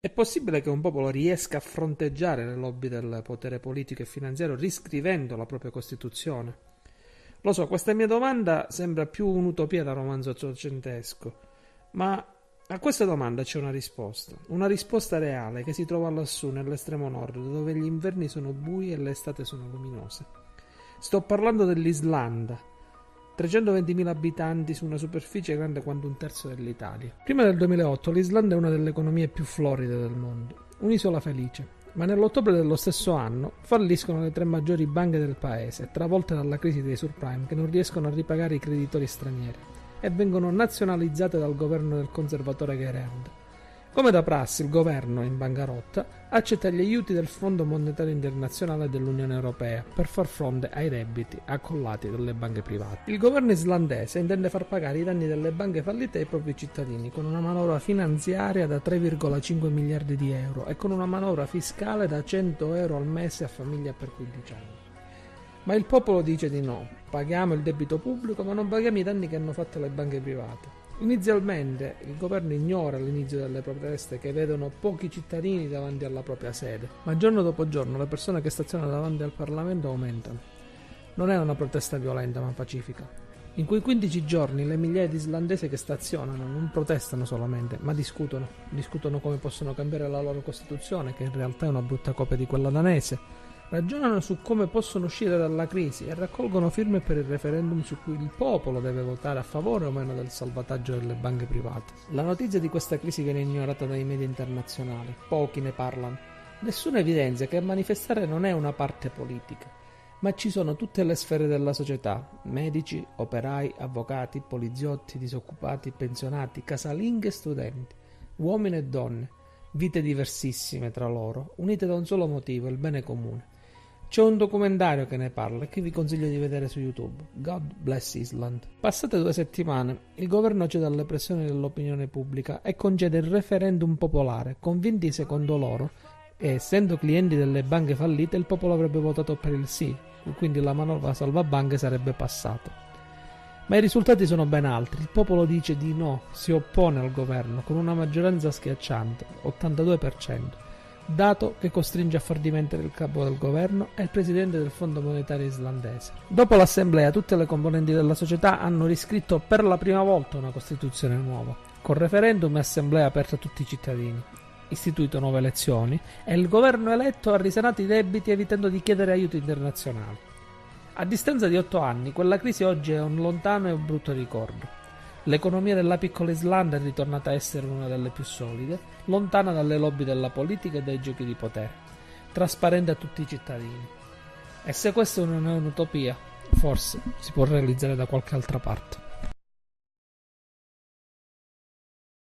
È possibile che un popolo riesca a fronteggiare le lobby del potere politico e finanziario riscrivendo la propria Costituzione? Lo so, questa mia domanda sembra più un'utopia da romanzo ottocentesco, ma a questa domanda c'è una risposta, una risposta reale che si trova lassù nell'estremo nord, dove gli inverni sono bui e le estate sono luminose. Sto parlando dell'Islanda, 320.000 abitanti su una superficie grande quanto un terzo dell'Italia. Prima del 2008 l'Islanda è una delle economie più floride del mondo, un'isola felice. Ma nell'ottobre dello stesso anno falliscono le tre maggiori banche del paese, travolte dalla crisi dei subprime che non riescono a ripagare i creditori stranieri e vengono nazionalizzate dal governo del conservatore Gerard. Come da prassi, il governo, in bancarotta, accetta gli aiuti del Fondo Monetario Internazionale dell'Unione Europea per far fronte ai debiti accollati dalle banche private. Il governo islandese intende far pagare i danni delle banche fallite ai propri cittadini con una manovra finanziaria da 3,5 miliardi di euro e con una manovra fiscale da 100 euro al mese a famiglia per 15 anni. Ma il popolo dice di no, paghiamo il debito pubblico ma non paghiamo i danni che hanno fatto le banche private. Inizialmente il governo ignora l'inizio delle proteste che vedono pochi cittadini davanti alla propria sede, ma giorno dopo giorno le persone che stazionano davanti al Parlamento aumentano. Non è una protesta violenta ma pacifica. In quei 15 giorni le migliaia di islandesi che stazionano non protestano solamente, ma discutono. Discutono come possono cambiare la loro Costituzione, che in realtà è una brutta copia di quella danese, ragionano su come possono uscire dalla crisi e raccolgono firme per il referendum su cui il popolo deve votare a favore o meno del salvataggio delle banche private. La notizia di questa crisi viene ignorata dai media internazionali, pochi ne parlano. Nessuno evidenzia che manifestare non è una parte politica, ma ci sono tutte le sfere della società, medici, operai, avvocati, poliziotti, disoccupati, pensionati, casalinghe e studenti, uomini e donne, vite diversissime tra loro, unite da un solo motivo, il bene comune. C'è un documentario che ne parla e che vi consiglio di vedere su YouTube. God Bless Island. Passate due settimane, il governo cede alle pressioni dell'opinione pubblica e concede il referendum popolare, convinti secondo loro e essendo clienti delle banche fallite il popolo avrebbe votato per il sì, quindi la manovra salva banche sarebbe passata. Ma i risultati sono ben altri. Il popolo dice di no, si oppone al governo con una maggioranza schiacciante, 82% dato che costringe a far dimettere il capo del governo e il presidente del Fondo Monetario Islandese. Dopo l'assemblea tutte le componenti della società hanno riscritto per la prima volta una Costituzione nuova, con referendum e assemblea aperta a tutti i cittadini, istituito nuove elezioni e il governo eletto ha risanato i debiti evitando di chiedere aiuti internazionali. A distanza di otto anni, quella crisi oggi è un lontano e un brutto ricordo. L'economia della piccola Islanda è ritornata a essere una delle più solide, lontana dalle lobby della politica e dai giochi di potere, trasparente a tutti i cittadini. E se questa non è un'utopia, forse si può realizzare da qualche altra parte.